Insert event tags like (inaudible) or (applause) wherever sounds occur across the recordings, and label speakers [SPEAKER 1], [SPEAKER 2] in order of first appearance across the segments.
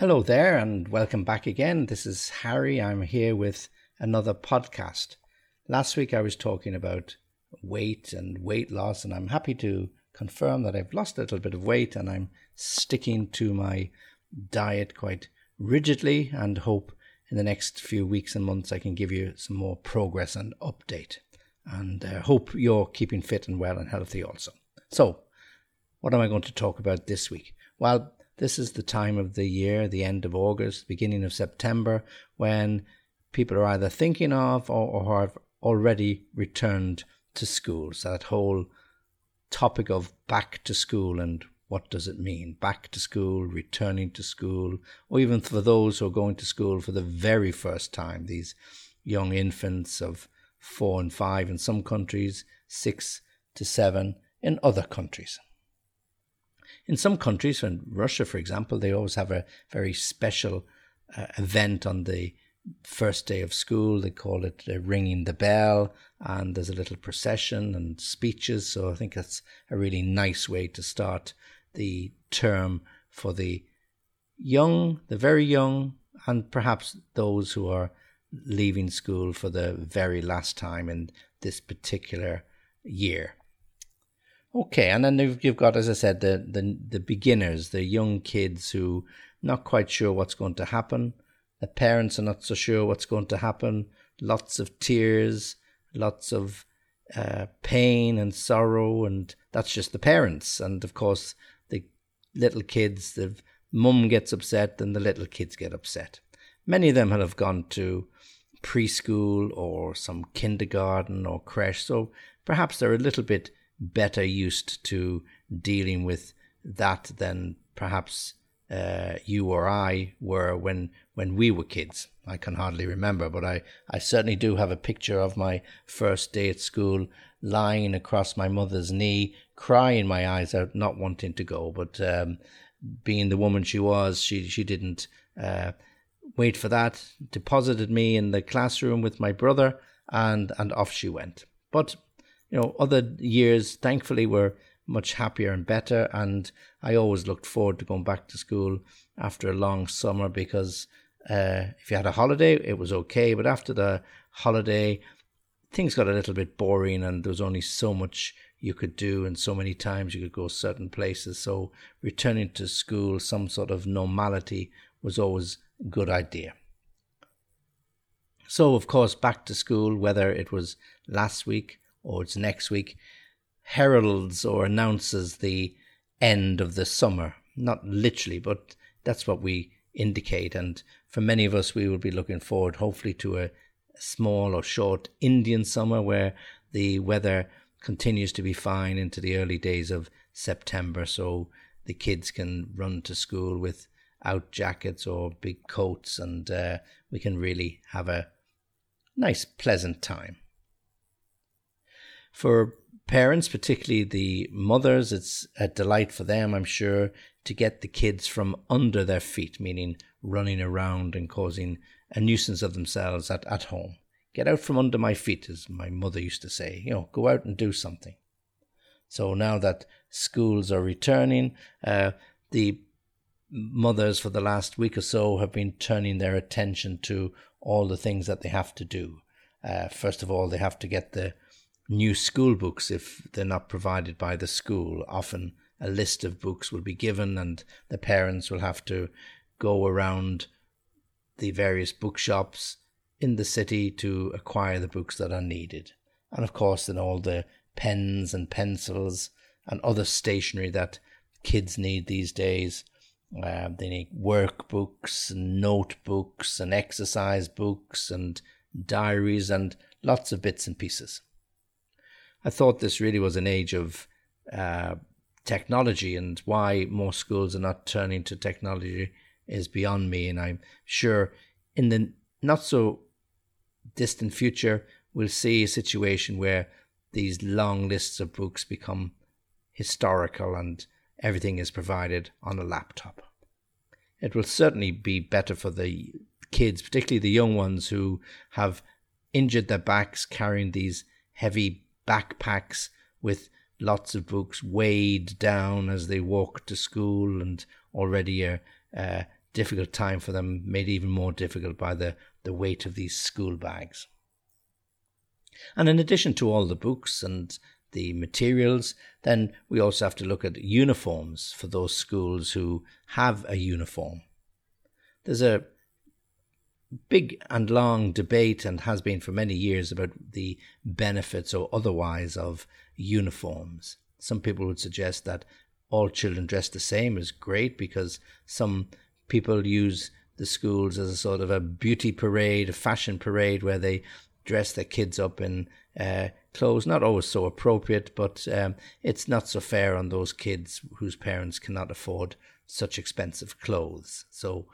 [SPEAKER 1] Hello there, and welcome back again. This is Harry. I'm here with another podcast. Last week I was talking about weight and weight loss, and I'm happy to confirm that I've lost a little bit of weight and I'm sticking to my diet quite rigidly and hope in the next few weeks and months I can give you some more progress and update. And uh, hope you're keeping fit and well and healthy also. So, what am I going to talk about this week? Well, this is the time of the year, the end of August, beginning of September, when people are either thinking of or, or have already returned to school. So that whole topic of back to school and what does it mean? Back to school, returning to school, or even for those who are going to school for the very first time, these young infants of four and five in some countries, six to seven in other countries. In some countries, in Russia, for example, they always have a very special uh, event on the first day of school. They call it uh, ringing the bell, and there's a little procession and speeches. So I think that's a really nice way to start the term for the young, the very young, and perhaps those who are leaving school for the very last time in this particular year. Okay, and then you've, got, as I said, the, the the beginners, the young kids who not quite sure what's going to happen. The parents are not so sure what's going to happen. Lots of tears, lots of uh, pain and sorrow, and that's just the parents. And of course, the little kids, the mum gets upset, and the little kids get upset. Many of them have gone to preschool or some kindergarten or creche, so perhaps they're a little bit better used to dealing with that than perhaps uh, you or I were when when we were kids. I can hardly remember, but I, I certainly do have a picture of my first day at school lying across my mother's knee, crying my eyes out, not wanting to go. But um, being the woman she was, she she didn't uh, wait for that. Deposited me in the classroom with my brother, and and off she went. But you know, other years, thankfully, were much happier and better. And I always looked forward to going back to school after a long summer because uh, if you had a holiday, it was okay. But after the holiday, things got a little bit boring and there was only so much you could do and so many times you could go certain places. So returning to school, some sort of normality was always a good idea. So, of course, back to school, whether it was last week or it's next week, heralds or announces the end of the summer. Not literally, but that's what we indicate. And for many of us, we will be looking forward, hopefully, to a small or short Indian summer where the weather continues to be fine into the early days of September. So the kids can run to school without jackets or big coats, and uh, we can really have a nice, pleasant time. For parents, particularly the mothers, it's a delight for them, I'm sure, to get the kids from under their feet, meaning running around and causing a nuisance of themselves at, at home. Get out from under my feet, as my mother used to say. You know, go out and do something. So now that schools are returning, uh, the mothers for the last week or so have been turning their attention to all the things that they have to do. Uh, first of all, they have to get the new school books if they're not provided by the school. Often a list of books will be given, and the parents will have to go around the various bookshops in the city to acquire the books that are needed. And of course, then all the pens and pencils and other stationery that kids need these days. Uh, they need workbooks and notebooks and exercise books and diaries and lots of bits and pieces. I thought this really was an age of uh, technology, and why more schools are not turning to technology is beyond me. And I'm sure in the not so distant future, we'll see a situation where these long lists of books become historical and everything is provided on a laptop. It will certainly be better for the kids, particularly the young ones who have injured their backs carrying these heavy backpacks with lots of books weighed down as they walk to school and already a, uh, difficult time for them, made even more difficult by the, the weight of these school bags. And in addition to all the books and the materials, then we also have to look at uniforms for those schools who have a uniform. There's a big and long debate and has been for many years about the benefits or otherwise of uniforms. Some people would suggest that all children dressed the same is great because some people use the schools as a sort of a beauty parade, a fashion parade where they dress their kids up in uh, clothes, not always so appropriate, but um, it's not so fair on those kids whose parents cannot afford such expensive clothes. So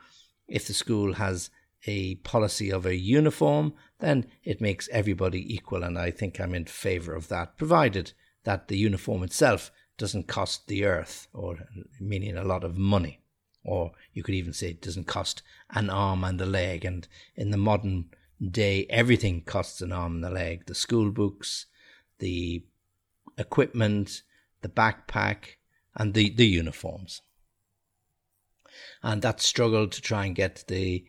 [SPEAKER 1] if the school has a policy of a uniform, then it makes everybody equal, and I think I'm in favour of that, provided that the uniform itself doesn't cost the earth, or meaning a lot of money. Or you could even say it doesn't cost an arm and a leg. And in the modern day, everything costs an arm and a leg the school books, the equipment, the backpack, and the, the uniforms. And that struggle to try and get the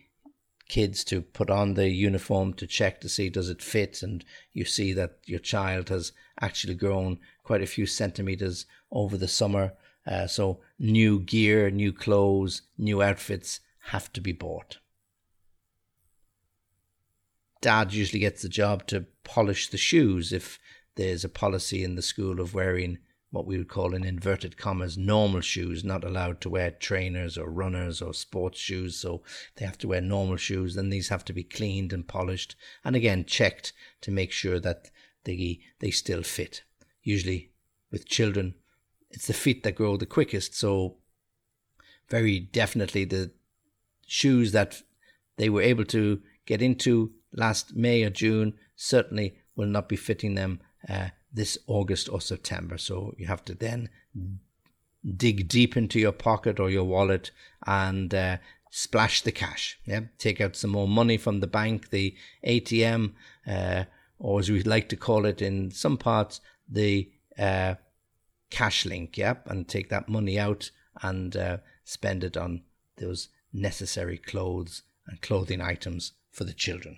[SPEAKER 1] kids to put on the uniform to check to see does it fit and you see that your child has actually grown quite a few centimeters over the summer. Uh, so new gear new clothes new outfits have to be bought. Dad usually gets the job to polish the shoes if there's a policy in the school of wearing what we would call in inverted commas normal shoes, not allowed to wear trainers or runners or sports shoes. So they have to wear normal shoes. Then these have to be cleaned and polished and again checked to make sure that they they still fit. Usually with children, it's the feet that grow the quickest. So very definitely the shoes that they were able to get into last May or June certainly will not be fitting them uh, this August or September. So you have to then dig deep into your pocket or your wallet and uh, splash the cash. Yeah, take out some more money from the bank, the ATM, uh, or as we like to call it in some parts, the uh, cash link. Yeah, and take that money out and uh, spend it on those necessary clothes and clothing items for the children.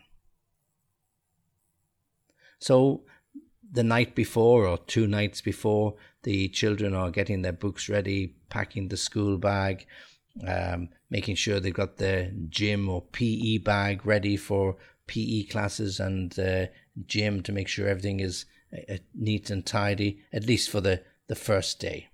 [SPEAKER 1] So the night before or two nights before, the children are getting their books ready, packing the school bag, um, making sure they've got their gym or PE bag ready for PE classes and uh, gym to make sure everything is uh, neat and tidy, at least for the, the first day.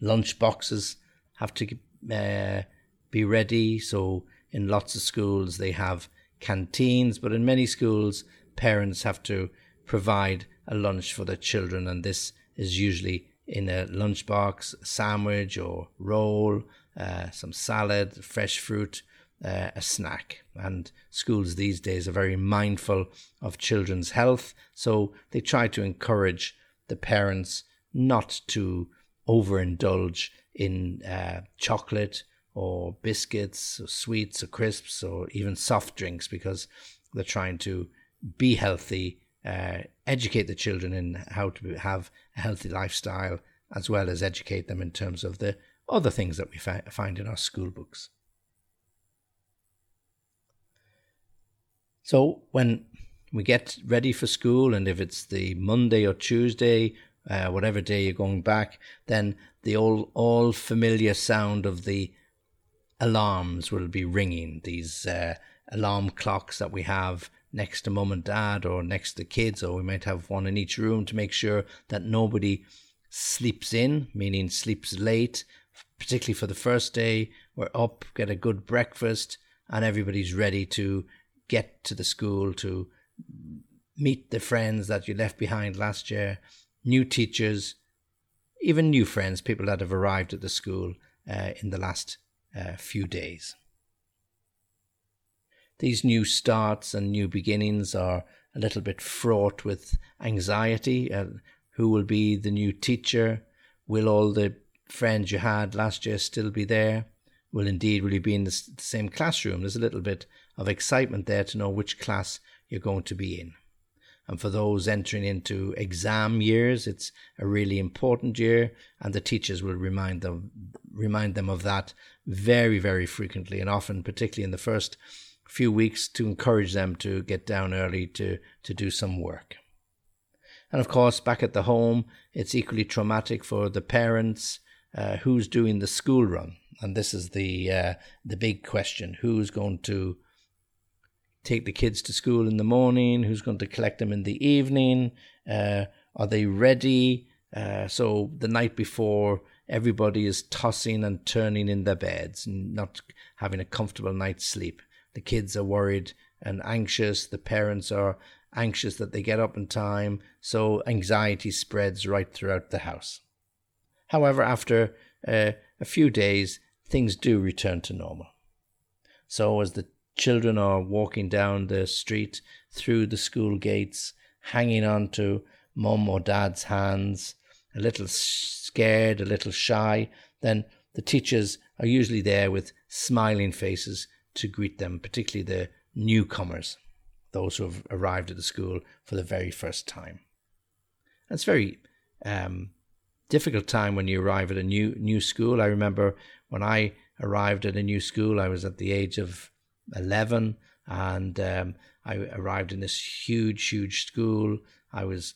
[SPEAKER 1] Lunch boxes have to uh, be ready. So, in lots of schools, they have canteens, but in many schools, parents have to provide a lunch for the children, and this is usually in a lunchbox, sandwich or roll, uh, some salad, fresh fruit, uh, a snack. And schools these days are very mindful of children's health, so they try to encourage the parents not to overindulge in uh, chocolate or biscuits or sweets or crisps or even soft drinks because they're trying to be healthy uh, educate the children in how to have a healthy lifestyle, as well as educate them in terms of the other things that we fi- find in our school books. So when we get ready for school, and if it's the Monday or Tuesday, uh, whatever day you're going back, then the all all familiar sound of the alarms will be ringing. These uh, alarm clocks that we have next to mum and dad or next to kids, or we might have one in each room to make sure that nobody sleeps in, meaning sleeps late, particularly for the first day. We're up, get a good breakfast, and everybody's ready to get to the school to meet the friends that you left behind last year, new teachers, even new friends, people that have arrived at the school uh, in the last uh, few days. These new starts and new beginnings are a little bit fraught with anxiety. Uh, who will be the new teacher? Will all the friends you had last year still be there? Will indeed will you be in the same classroom? There's a little bit of excitement there to know which class you're going to be in. And for those entering into exam years, it's a really important year, and the teachers will remind them, remind them of that very, very frequently, and often, particularly in the first few weeks, to encourage them to get down early to, to do some work. And of course, back at the home, it's equally traumatic for the parents uh, who's doing the school run. And this is the uh, the big question: Who's going to take the kids to school in the morning? Who's going to collect them in the evening? Uh, are they ready? Uh, so the night before, everybody is tossing and turning in their beds and not having a comfortable night's sleep. The kids are worried and anxious. The parents are anxious that they get up in time. So anxiety spreads right throughout the house. However, after uh, a few days, things do return to normal. So as the children are walking down the street through the school gates, hanging on to mum or dad's hands, a little scared, a little shy, then the teachers are usually there with smiling faces to greet them, particularly the newcomers, those who have arrived at the school for the very first time. It's very um, difficult time when you arrive at a new new school. I remember when I arrived at a new school, I was at the age of eleven, and um, I arrived in this huge, huge school. I was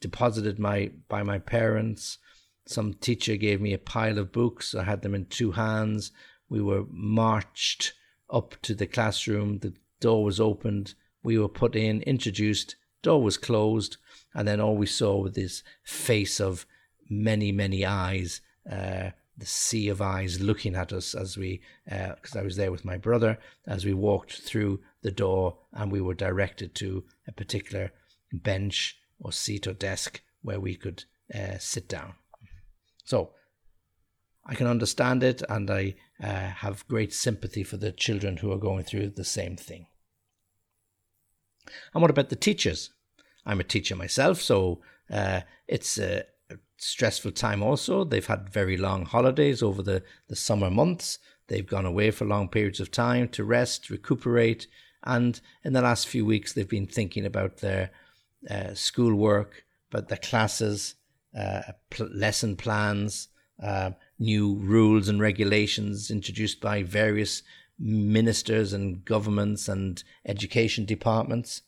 [SPEAKER 1] deposited my by my parents. Some teacher gave me a pile of books. I had them in two hands. We were marched up to the classroom. The door was opened. We were put in, introduced. Door was closed, and then all we saw was this face of many, many eyes. Uh, the sea of eyes looking at us as we, because uh, I was there with my brother, as we walked through the door and we were directed to a particular bench or seat or desk where we could uh, sit down. So I can understand it and I uh, have great sympathy for the children who are going through the same thing. And what about the teachers? I'm a teacher myself, so uh, it's a stressful time also. They've had very long holidays over the, the summer months. They've gone away for long periods of time to rest, recuperate, and in the last few weeks, they've been thinking about their uh, schoolwork, about the classes, uh, pl- lesson plans, uh, new rules and regulations introduced by various ministers and governments and education departments.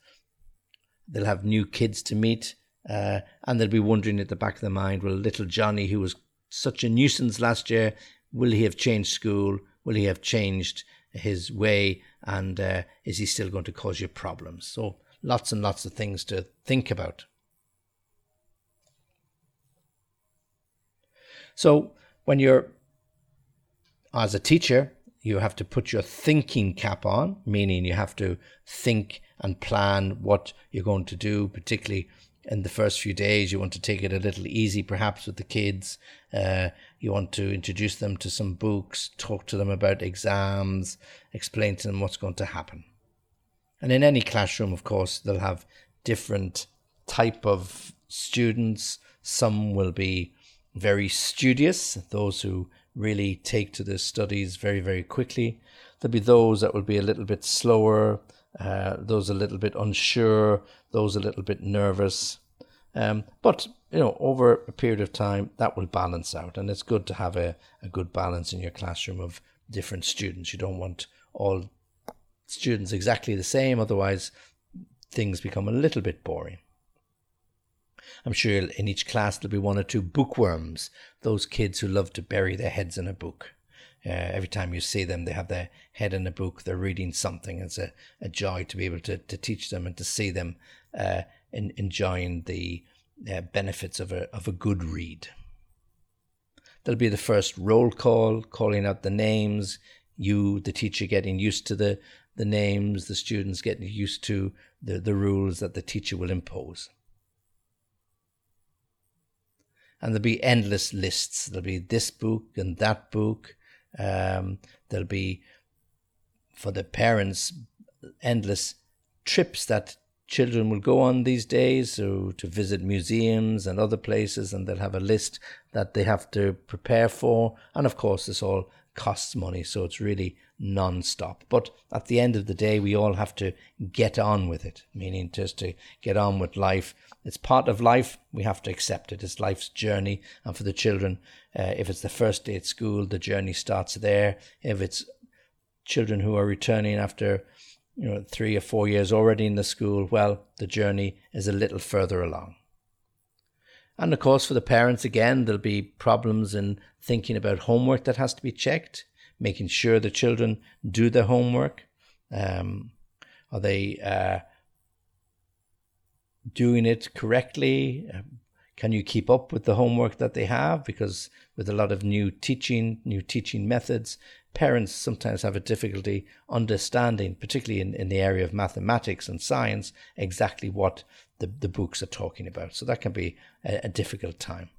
[SPEAKER 1] They'll have new kids to meet, uh, and they'll be wondering at the back of their mind, well, little Johnny, who was such a nuisance last year, will he have changed school? Will he have changed his way? And uh, is he still going to cause you problems? So lots and lots of things to think about. So, when you're as a teacher, you have to put your thinking cap on, meaning you have to think and plan what you're going to do, particularly in the first few days. You want to take it a little easy, perhaps, with the kids. Uh, you want to introduce them to some books, talk to them about exams, explain to them what's going to happen. And in any classroom, of course, they'll have different type of students. Some will be very studious, those who really take to the studies very, very quickly. There'll be those that will be a little bit slower, uh, those a little bit unsure, those a little bit nervous. Um, but you know, over a period of time, that will balance out, and it's good to have a, a good balance in your classroom of different students. You don't want all students exactly the same, otherwise, things become a little bit boring. I'm sure in each class there'll be one or two bookworms, those kids who love to bury their heads in a book. Uh, every time you see them, they have their head in a book, they're reading something. It's a, a joy to be able to, to teach them and to see them uh, in, enjoying the uh, benefits of a, of a good read. There'll be the first roll call, calling out the names, you, the teacher, getting used to the, the names, the students getting used to the, the rules that the teacher will impose. And there'll be endless lists. There'll be this book and that book. Um, there'll be, for the parents, endless trips that children will go on these days so to visit museums and other places and they'll have a list that they have to prepare for and of course this all costs money, so it's really non-stop. But at the end of the day, we all have to get on with it, meaning just to get on with life. It's part of life. We have to accept it. It's life's journey. And for the children, uh, if it's the first day at school, the journey starts there. If it's children who are returning after you know three or four years already in the school, well, the journey is a little further along. And of course, for the parents, again, there'll be problems in thinking about homework that has to be checked, making sure the children do their homework. Um, are they uh, doing it correctly? Can you keep up with the homework that they have? Because with a lot of new teaching, new teaching methods, parents sometimes have a difficulty understanding, particularly in, in the area of mathematics and science, exactly what the, the books are talking about. So that can be a, a difficult time.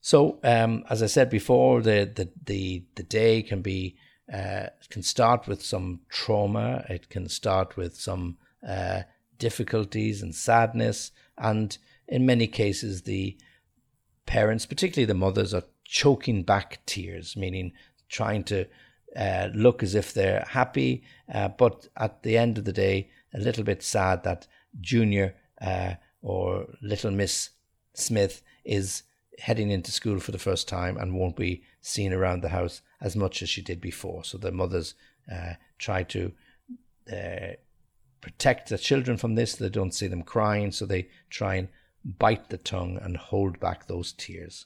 [SPEAKER 1] So, um, as I said before, the, the, the, the day can be uh, can start with some trauma. It can start with some uh, difficulties and sadness, and in many cases, the parents, particularly the mothers, are choking back tears, meaning trying to uh, look as if they're happy, uh, but at the end of the day, a little bit sad that Junior uh, or Little Miss Smith is heading into school for the first time and won't be seen around the house as much as she did before. So the mothers uh, try to uh, protect the children from this. They don't see them crying, so they try and bite the tongue and hold back those tears.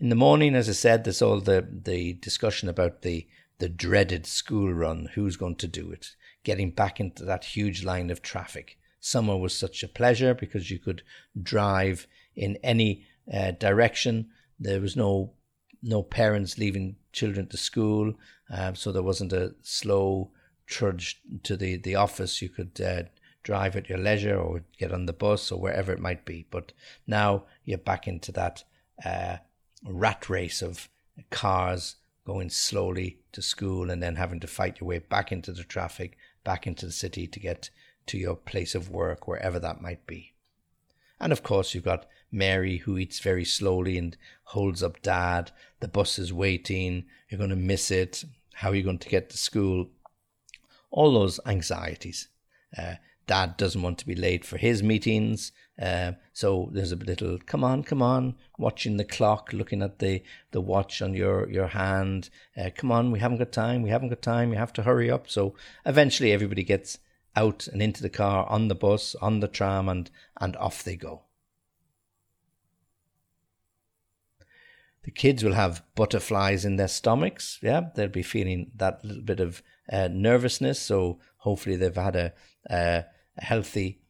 [SPEAKER 1] In the morning, as I said, there's all the, the discussion about the the dreaded school run. Who's going to do it? Getting back into that huge line of traffic. Summer was such a pleasure because you could drive in any uh, direction. There was no no parents leaving children to school, um, so there wasn't a slow trudge to the the office. You could uh, drive at your leisure or get on the bus or wherever it might be. But now you're back into that uh, rat race of cars going slowly to school and then having to fight your way back into the traffic, back into the city to get to your place of work, wherever that might be. And of course, you've got Mary who eats very slowly and holds up dad. The bus is waiting. You're going to miss it. How are you going to get to school? All those anxieties. Uh, dad doesn't want to be late for his meetings. Uh, so there's a little, come on, come on, watching the clock, looking at the, the watch on your, your hand. Uh, come on, we haven't got time, we haven't got time, you have to hurry up. So eventually everybody gets out and into the car, on the bus, on the tram, and, and off they go. The kids will have butterflies in their stomachs. Yeah, they'll be feeling that little bit of uh, nervousness. So hopefully they've had a, a healthy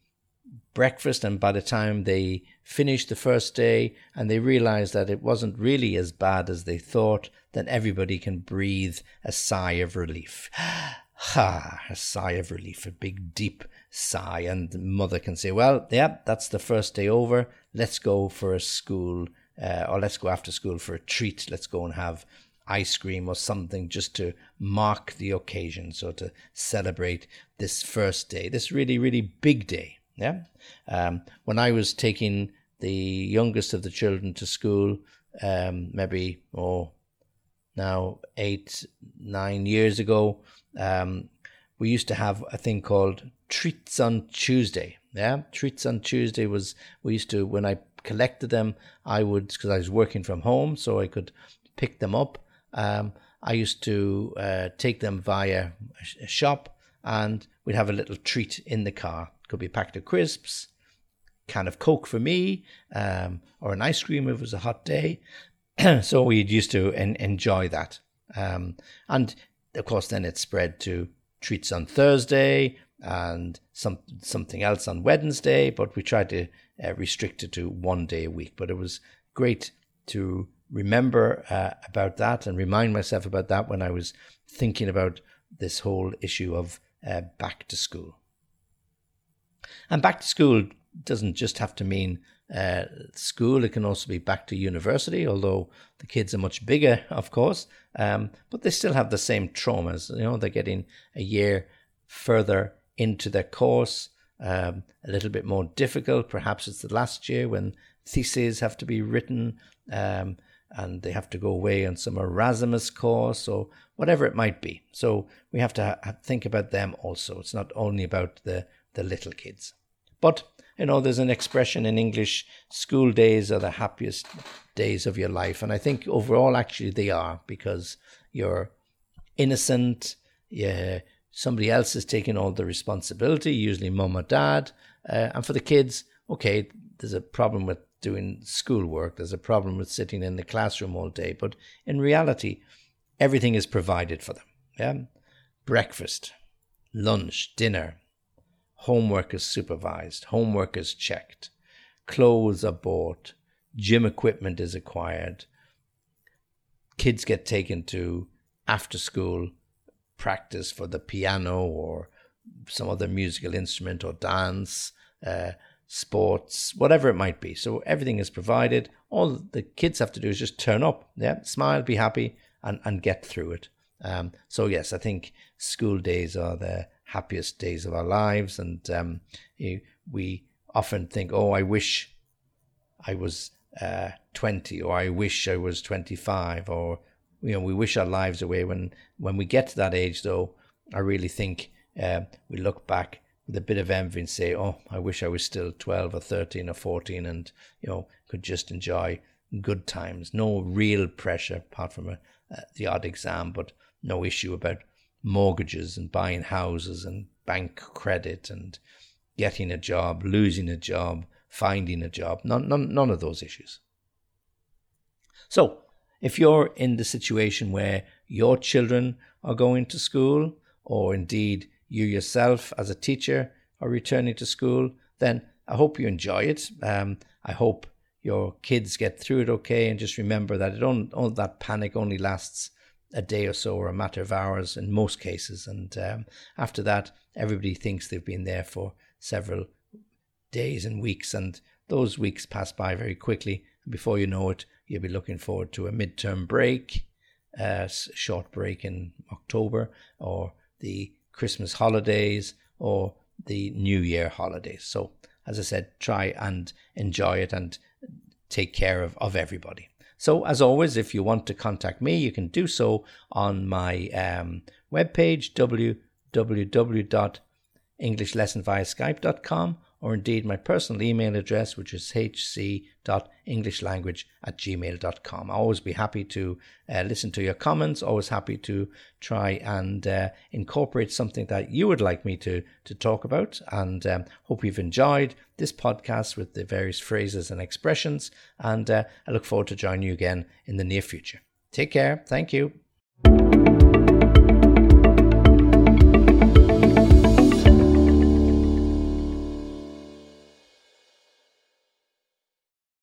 [SPEAKER 1] breakfast and by the time they finish the first day and they realize that it wasn't really as bad as they thought, then everybody can breathe a sigh of relief. (sighs) Ha, a sigh of relief, a big deep sigh. And the mother can say, Well, yeah, that's the first day over. Let's go for a school, uh, or let's go after school for a treat. Let's go and have ice cream or something just to mark the occasion. So to celebrate this first day, this really, really big day. Yeah. Um, when I was taking the youngest of the children to school, um, maybe, oh, now eight, nine years ago, um, we used to have a thing called treats on Tuesday. Yeah. Treats on Tuesday was, we used to, when I collected them, I would, because I was working from home, so I could pick them up. Um, I used to uh, take them via a shop and we'd have a little treat in the car. Could be a packet of crisps, can of Coke for me, um, or an ice cream if it was a hot day. (clears throat) so we'd used to en- enjoy that. Um, and of course, then it spread to treats on Thursday and some something else on Wednesday. But we tried to uh, restrict it to one day a week. But it was great to remember uh, about that and remind myself about that when I was thinking about this whole issue of uh, back to school. And back to school doesn't just have to mean uh, school, it can also be back to university, although the kids are much bigger, (laughs) of course, um, but they still have the same traumas. You know, they're getting a year further into their course, um, a little bit more difficult. Perhaps it's the last year when theses have to be written, um, and they have to go away on some Erasmus course or whatever it might be. So we have to think about them also. It's not only about the, the little kids. But, you know, there's an expression in English school days are the happiest days of your life. And I think overall, actually, they are because you're innocent. Yeah, somebody else is taking all the responsibility, usually mum or dad. Uh, and for the kids, okay, there's a problem with doing schoolwork, there's a problem with sitting in the classroom all day. But in reality, everything is provided for them. Yeah, breakfast, lunch, dinner, homework is supervised, homework is checked, clothes are bought, gym equipment is acquired, kids get taken to after school practice for the piano or some other musical instrument or dance, uh, sports, whatever it might be. So everything is provided. All the kids have to do is just turn up, yeah, smile, be happy, and, and get through it. Um, so yes, I think school days are the happiest days of our lives, and um, we often think, "Oh, I wish I was uh, 20, or I wish I was 25, or you know, we wish our lives away. When when we get to that age, though, I really think uh, we look back a bit of envy and say, "Oh, I wish I was still 12 or 13 or 14, and you know, could just enjoy good times. No real pressure apart from a, uh, the odd exam, but no issue about mortgages and buying houses and bank credit and getting a job, losing a job, finding a job. None, none, none of those issues. So, if you're in the situation where your children are going to school, or indeed you yourself as a teacher are returning to school, then I hope you enjoy it. Um, I hope your kids get through it okay, and just remember that it all that panic only lasts a day or so or a matter of hours in most cases, and um, after that, everybody thinks they've been there for several days and weeks, and those weeks pass by very quickly. And before you know it, you'll be looking forward to a midterm break, a short break in October, or the Christmas holidays, or the New Year holidays. So, as I said, try and enjoy it and take care of, of everybody. So, as always, if you want to contact me, you can do so on my um, webpage, www.englishlessonviaskype.com, or indeed my personal email address, which is hc.englishlanguage at gmail.com. I'll always be happy to uh, listen to your comments, always happy to try and uh, incorporate something that you would like me to, to talk about. And um, hope you've enjoyed this podcast with the various phrases and expressions. And uh, I look forward to joining you again in the near future. Take care. Thank you.